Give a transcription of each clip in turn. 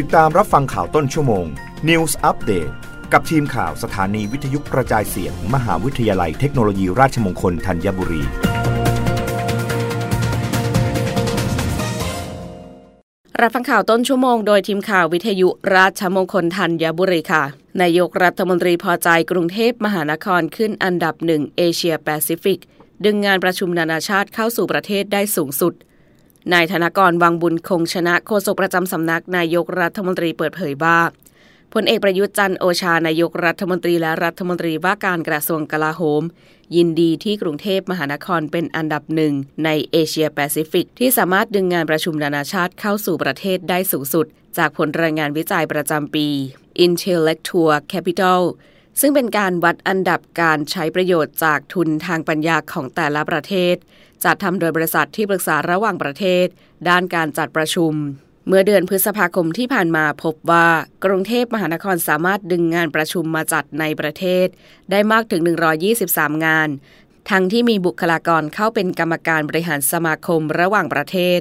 ติดตามรับฟังข่าวต้นชั่วโมง News Update กับทีมข่าวสถานีวิทยุกระจายเสียง มหาวิทยาลัยเทคโนโลยีราชมงคลธัญบุรี รับฟังข่าวต้นชั่วโมงโดยทีมข่าววิทยุราชมงคลธัญบุรีค่ะ นายกรัฐมนตรีพอใจกรุงเทพมหานครขึ้นอันดับหนึ่งเอเชียแปซิฟิก ดึงงานประชุมนานาชาติเข้าสู่ประเทศได้สูงสุด นายธนกรวังบุญคงชนะโฆษกประจำสำนักนายกรัฐมนตรีเปิดเผยว่าพลเอกประยุทธ์จันโอชานายกรัฐมนตรีและรัฐมนตรีว่าการกระทรวงกลาโหม ยินดีที่กรุงเทพมหานครเป็นอันดับหนึ่งในเอเชียแปซิฟิก ที่สามารถดึงงานประชุมนานาชาติเข้าสู่ประเทศได้สูงสุด จากผลรายงานวิจัยประจำปี Intellectual Capital ซึ่งเป็นการวัดอันดับการใช้ประโยชน์จากทุนทางปัญญาของแต่ละประเทศ จัดทำโดยบริษัทที่ปรึกษาระหว่างประเทศ ด้านการจัดประชุม เมื่อเดือนพฤษภาคมที่ผ่านมาพบว่า กรุงเทพมหานครสามารถดึงงานประชุมมาจัดในประเทศ ได้มากถึง 123 งาน ทั้งที่มีบุคลากรเข้าเป็นกรรมการบริหารสมาคมระหว่างประเทศ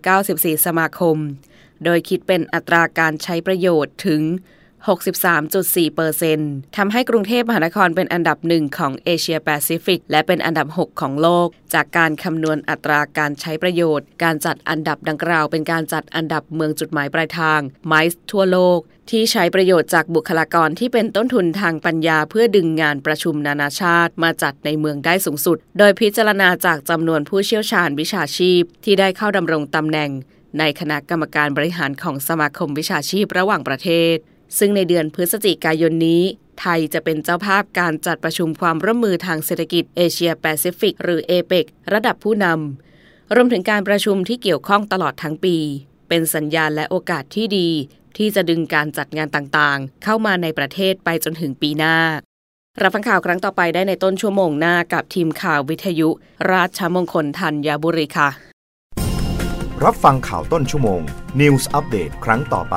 194 สมาคม โดยคิดเป็นอัตราการใช้ประโยชน์ถึง 63.4%ทำให้กรุงเทพมหานครเป็นอันดับหนึ่งของเอเชียแปซิฟิก และเป็นอันดับ 6 ของโลก จากการคำนวณอัตราการใช้ประโยชน์ การจัดอันดับดังกล่าว เป็นการจัดอันดับเมืองจุดหมายปลายทางไมซ์ทั่วโลก ที่ใช้ประโยชน์จากบุคลากรที่เป็นต้นทุนทางปัญญา เพื่อดึงงานประชุมนานาชาติ มาจัดในเมืองได้สูงสุด โดยพิจารณาจากจำนวนผู้เชี่ยวชาญวิชาชีพ ที่ได้เข้าดำรงตำแหน่ง ในคณะกรรมการบริหารของสมาคมวิชาชีพระหว่างประเทศ ซึ่งในเดือนพฤศจิกายนนี้ ไทยจะเป็นเจ้าภาพการจัดประชุมความร่วมมือทางเศรษฐกิจเอเชียแปซิฟิกหรือเอเประดับผู้นำรวมถึงการประชุมที่เกี่ยวข้องตลอดทั้งปี เป็นสัญญาณและโอกาสที่ดี ที่จะดึงการจัดงานต่างๆ เข้ามาในประเทศไปจนถึงปีหน้า รับฟังข่าวครั้งต่อไปได้ในต้นชั่วโมงหน้ากับทีมข่าววิทยุ ราชมงคลธัญบุรีค่ะ รับฟังข่าวต้นชั่วโมง News อัปเดตครั้งต่อไป